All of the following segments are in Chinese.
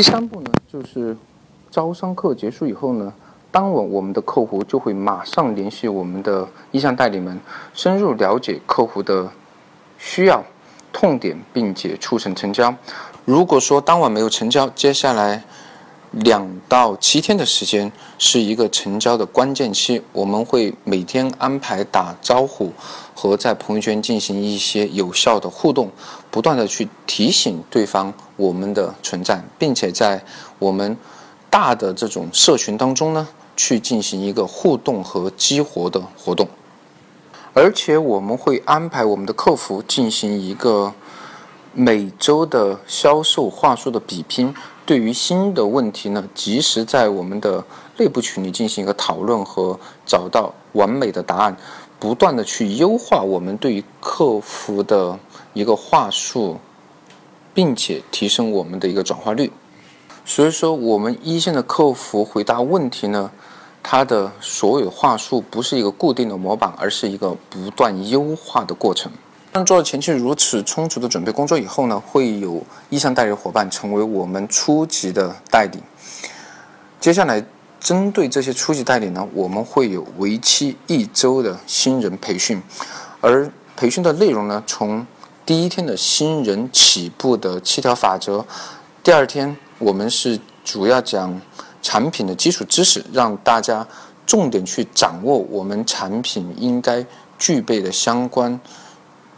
第三步呢，就是招商课结束以后呢，当晚我们的客户就会马上联系我们的意向代理们，深入了解客户的需要、痛点，并且促成成交。如果说当晚没有成交，接下来。两到七天的时间是一个成交的关键期，我们会每天安排打招呼和在朋友圈进行一些有效的互动，不断的去提醒对方我们的存在，并且在我们大的这种社群当中呢，去进行一个互动和激活的活动，而且我们会安排我们的客服进行一个每周的销售话术的比拼。对于新的问题呢，及时在我们的内部群里进行一个讨论和找到完美的答案，不断的去优化我们对于客服的一个话术，并且提升我们的一个转化率。所以说，我们一线的客服回答问题呢，它的所有话术不是一个固定的模板，而是一个不断优化的过程。当做了前期如此充足的准备工作以后呢，会有意向代理伙伴成为我们初级的代理。接下来，针对这些初级代理呢，我们会有为期一周的新人培训，而培训的内容呢，从第一天的新人起步的七条法则，第二天我们是主要讲产品的基础知识，让大家重点去掌握我们产品应该具备的相关。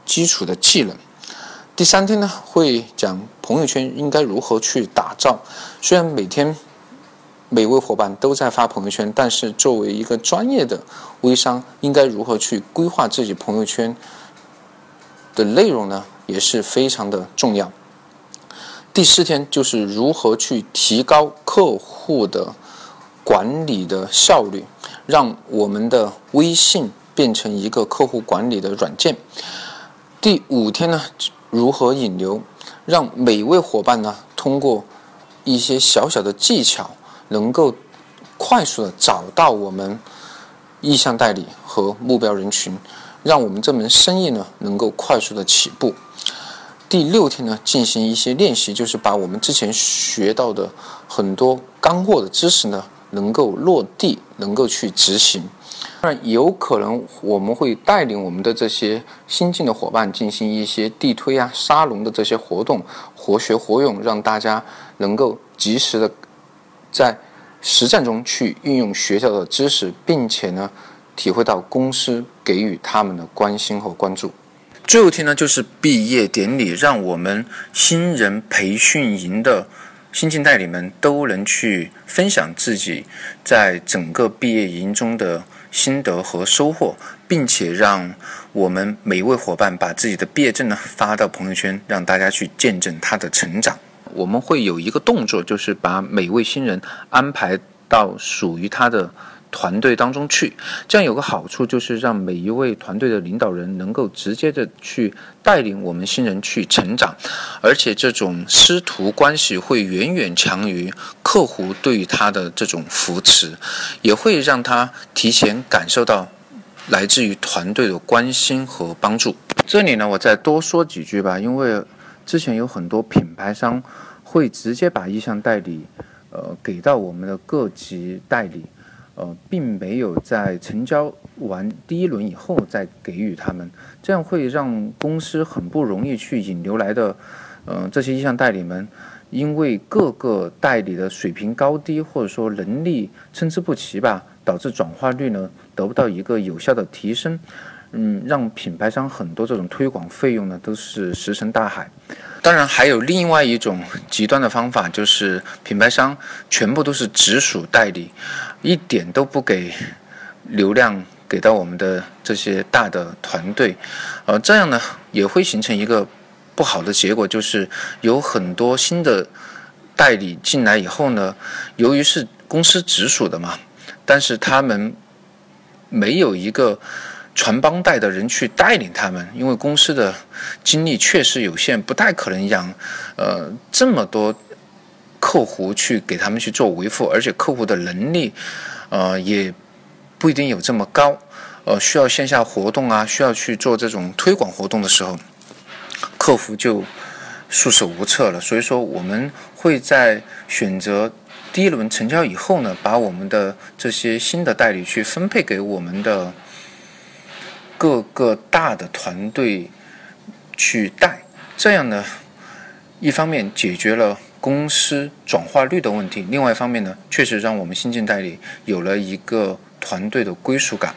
基础的技能。第三天呢，会讲朋友圈应该如何去打造。虽然每天每位伙伴都在发朋友圈，但是作为一个专业的微商，应该如何去规划自己朋友圈的内容呢？也是非常的重要。第四天就是如何去提高客户的管理的效率，让我们的微信变成一个客户管理的软件。第五天呢，如何引流，让每位伙伴呢通过一些小小的技巧，能够快速的找到我们意向代理和目标人群，让我们这门生意呢能够快速的起步。第六天呢，进行一些练习，就是把我们之前学到的很多干货的知识呢，能够落地，能够去执行。那有可能我们会带领我们的这些新进的伙伴进行一些地推啊、沙龙的这些活动，活学活用，让大家能够及时的在实战中去运用学校的知识，并且呢，体会到公司给予他们的关心和关注。最后一天呢，就是毕业典礼，让我们新人培训营的。新进代理们都能去分享自己在整个毕业营中的心得和收获，并且让我们每一位伙伴把自己的毕业证呢发到朋友圈，让大家去见证他的成长。我们会有一个动作，就是把每位新人安排到属于他的。团队当中去，这样有个好处就是让每一位团队的领导人能够直接的去带领我们新人去成长，而且这种师徒关系会远远强于客户对于他的这种扶持，也会让他提前感受到来自于团队的关心和帮助。这里呢，我再多说几句吧，因为之前有很多品牌商会直接把意向代理，呃，给到我们的各级代理。呃，并没有在成交完第一轮以后再给予他们，这样会让公司很不容易去引流来的。呃，这些意向代理们，因为各个代理的水平高低或者说能力参差不齐吧，导致转化率呢得不到一个有效的提升。嗯，让品牌商很多这种推广费用呢都是石沉大海。当然，还有另外一种极端的方法，就是品牌商全部都是直属代理，一点都不给流量给到我们的这些大的团队，呃，这样呢也会形成一个不好的结果，就是有很多新的代理进来以后呢，由于是公司直属的嘛，但是他们没有一个。传帮带的人去带领他们，因为公司的精力确实有限，不太可能养呃这么多客户去给他们去做维护，而且客户的能力呃也不一定有这么高，呃需要线下活动啊，需要去做这种推广活动的时候，客服就束手无策了。所以说，我们会在选择第一轮成交以后呢，把我们的这些新的代理去分配给我们的各个大的团队去带，这样呢，一方面解决了公司转化率的问题，另外一方面呢，确实让我们新进代理有了一个团队的归属感。